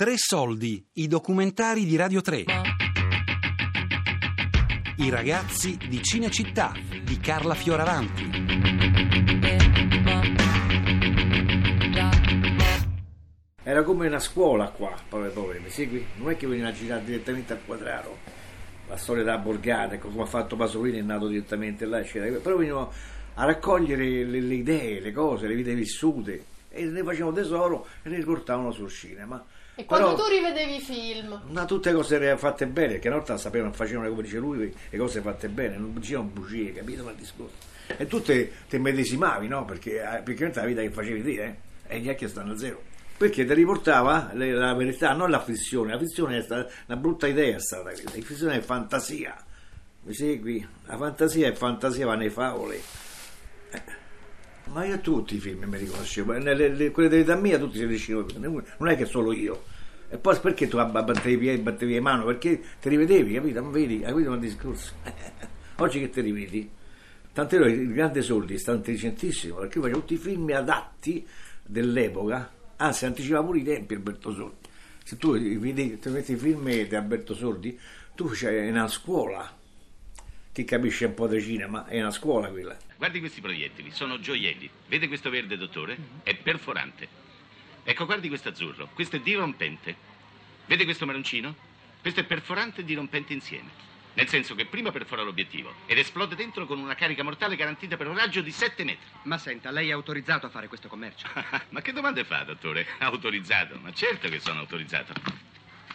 Tre soldi, i documentari di Radio 3. I ragazzi di Cinecittà di Carla Fioravanti. Era come una scuola qua, povero povero, mi segui? Non è che veniva a girare direttamente al quadraro, la storia da Borgata, ecco come ha fatto Pasolini è nato direttamente là, eccetera. però venivano a raccogliere le, le idee, le cose, le vite vissute e ne facevano tesoro e ne riportavano sul cinema. E quando Però- tu rivedevi i film, ma tutte cose fatte bene, perché una volta sapevano, facevano come dice lui, le cose fatte bene, non dicevano bugie, capito ma il discorso? E tu te, te medesimavi, no? Perché eh, praticamente la vita che facevi te, eh? E gli occhi stanno a zero. Perché ti riportava le- la verità, non la fissione. La fissione è stata una brutta idea, è stata. La fissione è fantasia. Mi segui? La fantasia è fantasia, va nei favole. Eh, Ma io tutti i film mi riconoscevo, le- quelle dell'età mia tutti si riconoscevano, non è che solo io. E poi perché tu battevi i piedi, battevi le mani? Perché ti rivedevi, capito? Non vedi, capito il discorso? Oggi che ti rivedi? Tant'è vero che il Grande Soldi è stato intelligentissimo, perché io facevo tutti i film adatti dell'epoca, anzi anticipava pure i tempi Alberto Sordi. Se tu vedi, ti metti i film di Alberto Sordi, tu c'hai una scuola, chi capisce un po' di cinema, è una scuola quella. Guardi questi proiettili, sono gioielli. Vede questo verde, dottore? È perforante. Ecco, guardi questo azzurro. Questo è dirompente. Vede questo maroncino? Questo è perforante e dirompente insieme. Nel senso che prima perfora l'obiettivo ed esplode dentro con una carica mortale garantita per un raggio di 7 metri. Ma senta, lei è autorizzato a fare questo commercio? Ma che domande fa, dottore? Autorizzato? Ma certo che sono autorizzato.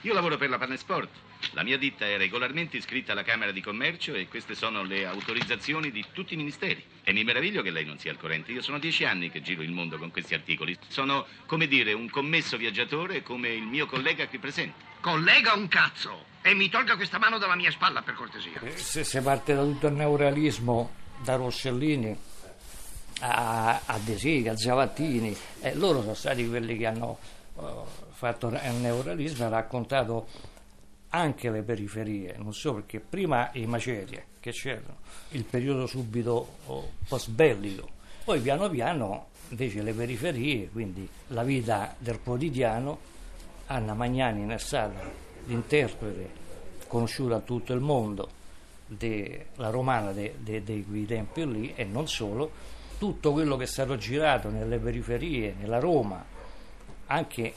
Io lavoro per la Panesport. La mia ditta è regolarmente iscritta alla Camera di Commercio e queste sono le autorizzazioni di tutti i ministeri. E mi meraviglio che lei non sia al corrente. Io sono dieci anni che giro il mondo con questi articoli. Sono, come dire, un commesso viaggiatore come il mio collega qui presente. Collega un cazzo! E mi tolga questa mano dalla mia spalla, per cortesia. se si parte da tutto il neorealismo, da Rossellini a, a De Sica, a Zavattini, eh, loro sono stati quelli che hanno eh, fatto il neorealismo e raccontato anche le periferie, non so perché prima i macerie che c'erano, il periodo subito oh, post-bellico, poi piano piano invece le periferie, quindi la vita del quotidiano, Anna Magnani è stata l'interprete conosciuta a tutto il mondo della romana de- de- di quei tempi lì e non solo, tutto quello che è stato girato nelle periferie, nella Roma, anche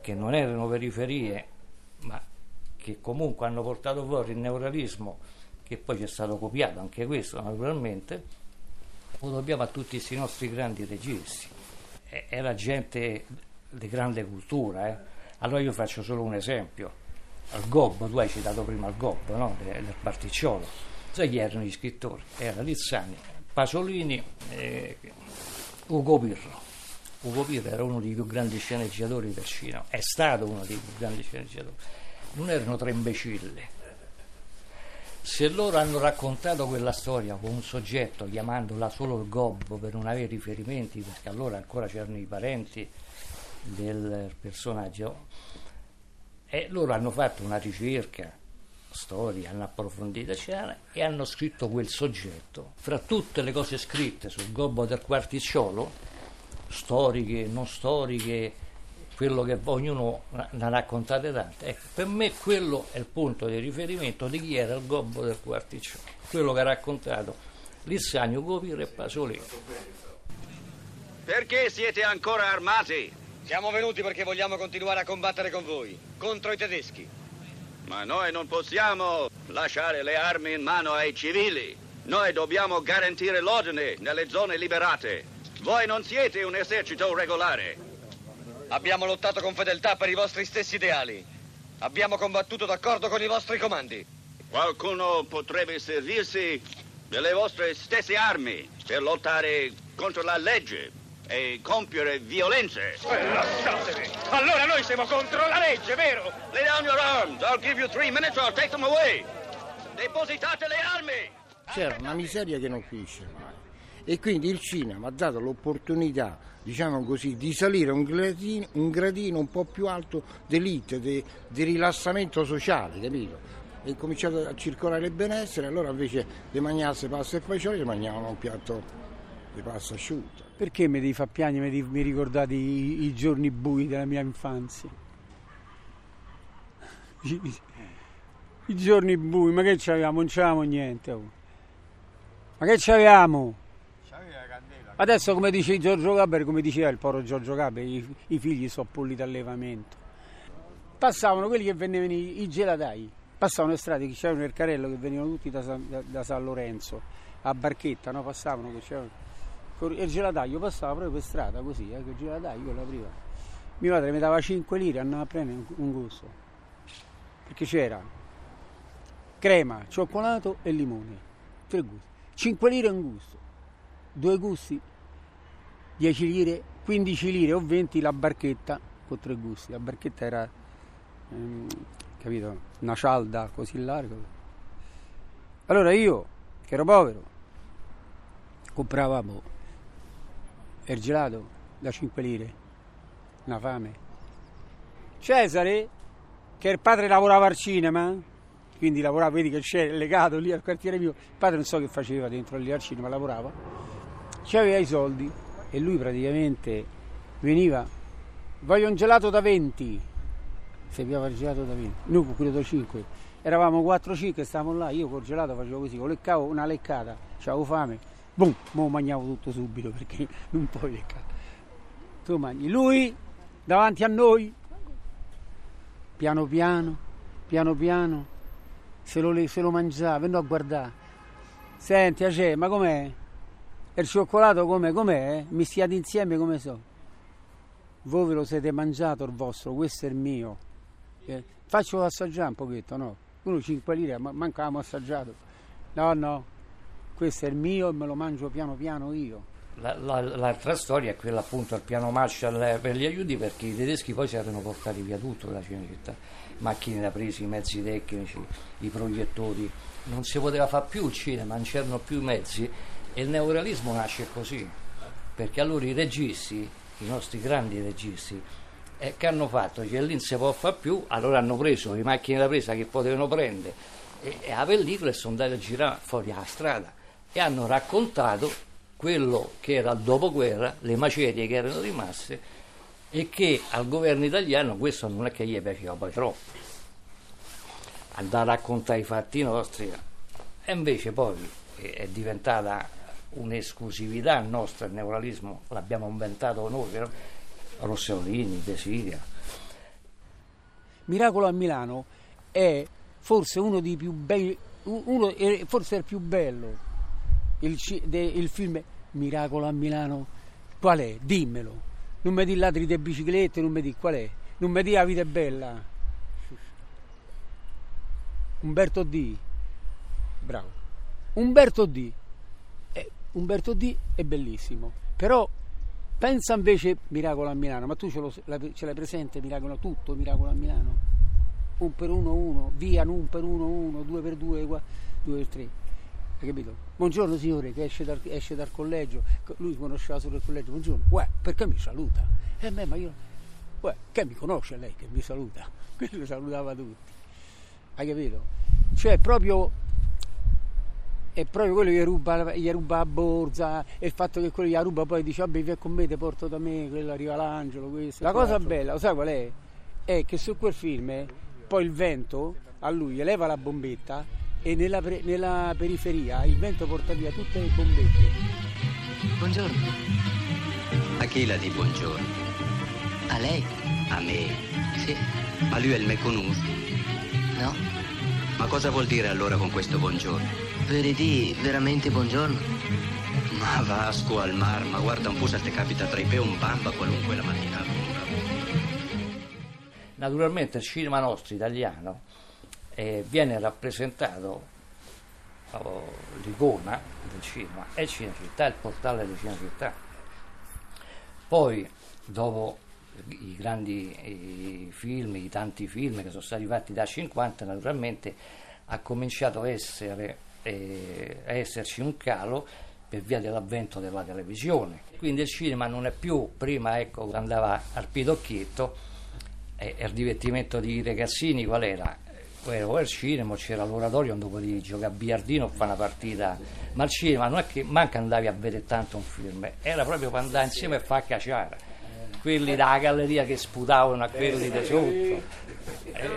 che non erano periferie, ma che comunque hanno portato fuori il neorealismo, che poi ci è stato copiato anche questo naturalmente, lo dobbiamo a tutti questi nostri grandi registi. Era gente di grande cultura. eh. Allora io faccio solo un esempio. Al Gobbo, tu hai citato prima il Gobbo, no? De- del Particciolo. Sai chi erano gli scrittori? Era Lizzani, Pasolini e Ugo Pirro. Ugo Pirro era uno dei più grandi sceneggiatori del cinema, è stato uno dei più grandi sceneggiatori. Non erano tre imbecilli, se loro hanno raccontato quella storia con un soggetto chiamandola solo il gobbo per non avere riferimenti, perché allora ancora c'erano i parenti del personaggio, e loro hanno fatto una ricerca, storia, hanno approfondito eccetera, e hanno scritto quel soggetto. Fra tutte le cose scritte sul gobbo del quarticciolo, storiche, non storiche, quello che ognuno ne ha raccontate tante. Ecco, per me quello è il punto di riferimento di chi era il gobbo del quarticciolo, quello che ha raccontato Lissagno, Copiro e Pasolini. Perché siete ancora armati? Siamo venuti perché vogliamo continuare a combattere con voi, contro i tedeschi. Ma noi non possiamo lasciare le armi in mano ai civili. Noi dobbiamo garantire l'ordine nelle zone liberate. Voi non siete un esercito regolare. Abbiamo lottato con fedeltà per i vostri stessi ideali. Abbiamo combattuto d'accordo con i vostri comandi. Qualcuno potrebbe servirsi delle vostre stesse armi per lottare contro la legge e compiere violenze. Lasciatemi! Allora noi siamo contro la legge, vero? Lay down your arms. I'll give you three minutes or I'll take them away. Depositate le armi. c'era una miseria che non finisce. E quindi il cinema ha dato l'opportunità, diciamo così, di salire un gradino un, gradino un po' più alto d'elite, di, di rilassamento sociale, capito? E cominciato a circolare il benessere, allora invece di mangiarsi pasta e fagioli, mangiavano un piatto di pasta asciutta. Perché mi far piangere, mi ricordate i, i giorni bui della mia infanzia? I, i giorni bui, ma che c'avevamo? Non c'avevamo niente. oh. Ma che c'avevamo? Adesso come dice Giorgio Gaber, come diceva il povero Giorgio Gaber, i, i figli sono polli d'allevamento. Passavano quelli che venivano i, i gelatai, passavano le strade, che c'erano nel carrello che venivano tutti da San, da- da San Lorenzo, a Barchetta, no? passavano, che c'erano, il gelataio passava proprio per strada così, eh, il gelataio l'apriva. Mio padre mi dava 5 lire, andava a prendere un, un gusto, perché c'era crema, cioccolato e limone, tre gusti, 5 lire un gusto due gusti, 10 lire, 15 lire o 20 la barchetta con tre gusti. La barchetta era, ehm, capito, una cialda così larga. Allora io, che ero povero, compravamo il gelato da 5 lire, una fame. Cesare, che il padre lavorava al cinema, quindi lavorava, vedi che c'è legato lì al quartiere mio, il padre non so che faceva dentro lì al cinema, lavorava, c'aveva i soldi e lui praticamente veniva, voglio un gelato da 20, serviva il gelato da 20, noi con quello da 5, eravamo 4-5, stavamo là, io col gelato facevo così, con leccavo una leccata, avevo fame, boom, mo mangiavo tutto subito perché non puoi leccare. Tu mangi, lui davanti a noi, piano piano, piano piano, se lo, se lo mangiava, venne a guardare. Senti, Ace, ma com'è? E il cioccolato com'è? Com'è? Mi stiate insieme come so? Voi ve lo siete mangiato il vostro, questo è il mio. Eh, faccio assaggiare un pochetto, no? Uno 5 lire, ma mancavamo assaggiato. No, no, questo è il mio e me lo mangio piano piano io. La- la- l'altra storia è quella appunto al piano Marshall per gli aiuti perché i tedeschi poi si erano portati via tutto dalla Cinecittà, macchine da presi, i mezzi tecnici, i proiettori, non si poteva fare più il cinema, non c'erano più i mezzi e il neorealismo nasce così, perché allora i registi, i nostri grandi registi, eh, che hanno fatto che lì non si può fare più, allora hanno preso le macchine da presa che potevano prendere e, e la pellicola e sono andati a girare fuori alla strada e hanno raccontato quello che era il dopoguerra, le macerie che erano rimaste e che al governo italiano questo non è che gli piaceva poi troppo. Andare a raccontare i fatti nostri e invece poi è è diventata un'esclusività nostra, il neuralismo l'abbiamo inventato noi, no? Rossellini, Desiria. Miracolo a Milano è forse uno dei più bei, uno, forse il più bello. Il, il film Miracolo a Milano, qual è? Dimmelo. Non mi di ladri di biciclette, non mi di qual è. Non mi di la vita è bella. Umberto D. Bravo. Umberto D. Eh, Umberto D è bellissimo. Però pensa invece Miracolo a Milano, ma tu ce, lo- ce l'hai presente Miracolo tutto Miracolo a Milano? Un per uno uno, via un per uno uno, due per due, qua- due per tre. Hai capito? Buongiorno signore che esce dal, esce dal collegio, Co- lui conosceva solo il collegio, buongiorno, uè, perché mi saluta? E me, ma io, uè, che mi conosce lei che mi saluta? Quello salutava tutti. Hai capito? Cioè proprio è proprio quello che ruba, gli ruba la borsa e il fatto che quello gli ruba poi dice vabbè via con me ti porto da me quello arriva l'angelo questo la cosa bella lo sai qual è? è che su quel film poi il vento a lui eleva la bombetta e nella, pre- nella periferia il vento porta via tutte le bombette Buongiorno. A chi la di buongiorno? A lei? A me. Sì. Ma lui è il me conosco. No? Ma cosa vuol dire allora con questo buongiorno? Per di veramente buongiorno? Ma Vasco al mar, ma guarda un po' se te capita tra i pe un bamba qualunque la mattinata. Naturalmente il cinema nostro italiano eh, viene rappresentato, oh, l'icona del cinema è Cinecittà, il portale di Cinecittà. Poi, dopo i grandi eh, film, i tanti film che sono stati fatti da 50, naturalmente ha cominciato a, essere, eh, a esserci un calo per via dell'avvento della televisione. Quindi il cinema non è più, prima ecco, andava al pidocchietto, e e il divertimento di ragazzini qual era? Era al cinema, c'era l'oratorio dove potevi giocare a biliardino o fare una partita, ma al cinema non è che manca andavi a vedere tanto un film, era proprio per andare insieme e far cacciare quelli dalla galleria che sputavano a quelli di sotto. Eh,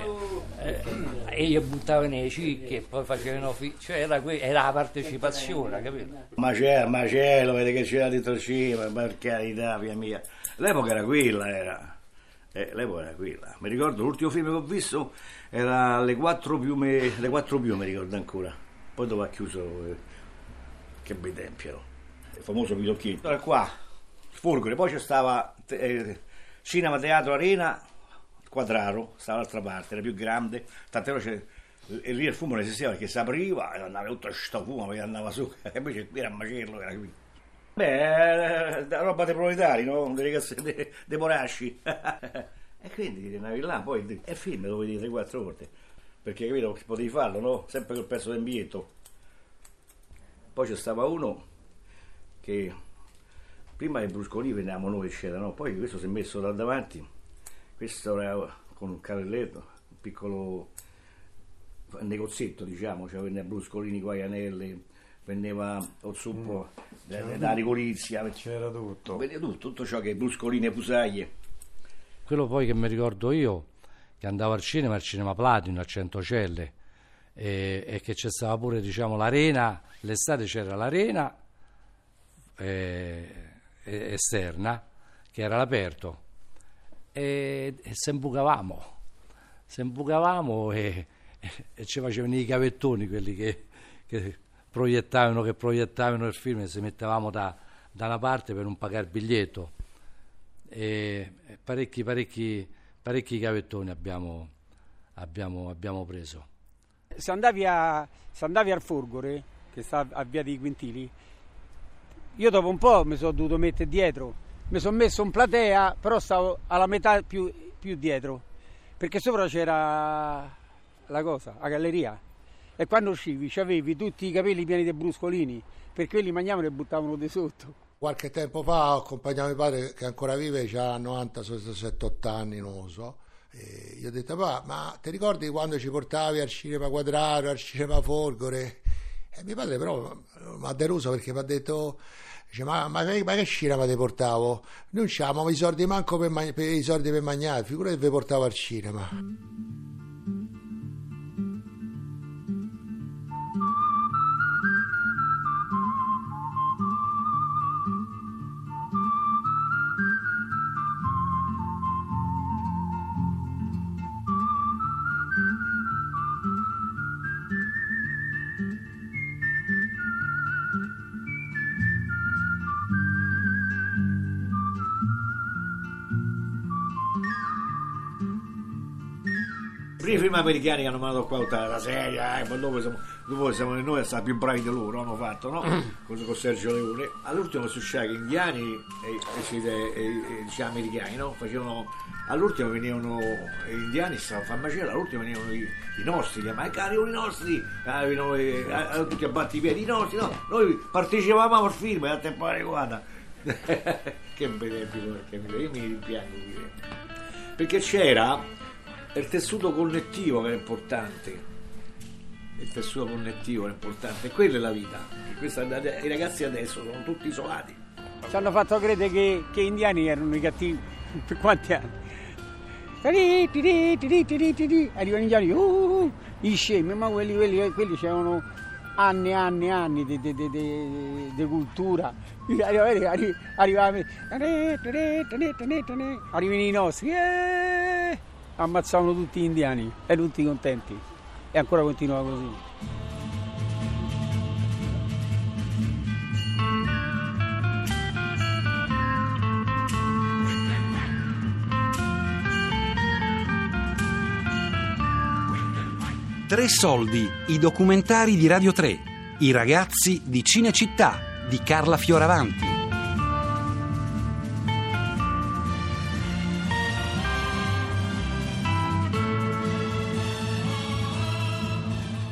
eh, e io buttavo nei cicchi e poi facevano fi- cioè era, que- era la partecipazione, capito? Macello, macello, vede che c'era dentro il cinema, per carità, via mia. L'epoca era quella, era. Eh, l'epoca era quella. Mi ricordo l'ultimo film che ho visto era Le quattro piume, le quattro piume, ricordo ancora. Poi dopo ha chiuso, eh, che bei tempi erano. Il famoso Pidocchino. Era qua, Folgore, poi c'è stava eh, Cinema Teatro Arena, Quadraro, stava dall'altra parte, era più grande, tant'è vero e lì il fumo non esisteva perché si apriva e andava tutto sto fumo che andava su e invece qui era a macello era qui. Beh, eh, roba dei proletari, no? Dei ragazzi dei, dei porasci. e quindi andavi là, poi è film lo vedi tre quattro volte. Perché capito, potevi farlo, no? Sempre col pezzo del biglietto. Poi c'è stava uno che prima dei bruscolini venivamo noi c'era, no? Poi questo si è messo da davanti, questo era con un carrelletto, un piccolo negozietto, diciamo, cioè venne bruscolini, guaianelle, vendeva lo zuppo mm. da Ricolizia. C'era tutto. Vendeva tutto, tutto ciò che è bruscoline e fusaglie. Quello poi che mi ricordo io, che andavo al cinema, al cinema Platino, a Centocelle, e, e che c'è stata pure, diciamo, l'arena, l'estate c'era l'arena eh, esterna, che era all'aperto, e, e se imbucavamo, se imbucavamo e, e, ci facevano i cavettoni, quelli che, che proiettavano, che proiettavano il film e si mettevamo da, da una parte per non pagare il biglietto. E parecchi, parecchi, parecchi cavettoni abbiamo, abbiamo, abbiamo preso. Se andavi, a, se andavi al Forgore, che sta a via dei Quintili, io dopo un po' mi sono dovuto mettere dietro. Mi sono messo in platea, però stavo alla metà più, più dietro, perché sopra c'era la cosa, la galleria e quando uscivi avevi tutti i capelli pieni di bruscolini perché quelli mangiavano e buttavano di sotto. Qualche tempo fa ho accompagnato mio padre che ancora vive, ha 90, 7-8 anni, non lo so. E gli ho detto, ma, ma ti ricordi quando ci portavi al cinema Quadraro, al cinema Folgore? E mio padre però mi ha deluso perché mi ha detto, dice, ma, ma, ma, che cinema ti portavo? Non c'avevamo i soldi manco per, per, i soldi per mangiare, figurati vi portavo al cinema. Prima i film americani che hanno mandato qua tutta la serie, eh, poi dopo siamo, dopo siamo noi a stare più bravi di loro, hanno fatto, no? Con, con Sergio Leone. All'ultimo succede che indiani e, e, e, e diciamo, americani, no? Facevano, all'ultimo venivano gli indiani, stavano a macello, all'ultimo venivano i, i nostri, gli americani, i nostri, arrivano eh, a, tutti a batti i piedi, i nostri, no? Noi partecipavamo al film, a tempo guarda. che bei tempi, io mi rimpiango perché c'era è il tessuto connettivo che è importante. Il tessuto connettivo è importante, quella è la vita. Questa, I ragazzi adesso sono tutti isolati. Ci hanno fatto credere che, che gli indiani erano i cattivi per quanti anni. Arrivano gli indiani, uh, i scemi, ma quelli, quelli, quelli c'erano anni e anni e anni di, cultura. Arrivano i nostri. Eh! Ammazzavano tutti gli indiani, erano tutti contenti e ancora continua così. Tre soldi, i documentari di Radio 3, i ragazzi di Cinecittà di Carla Fioravanti.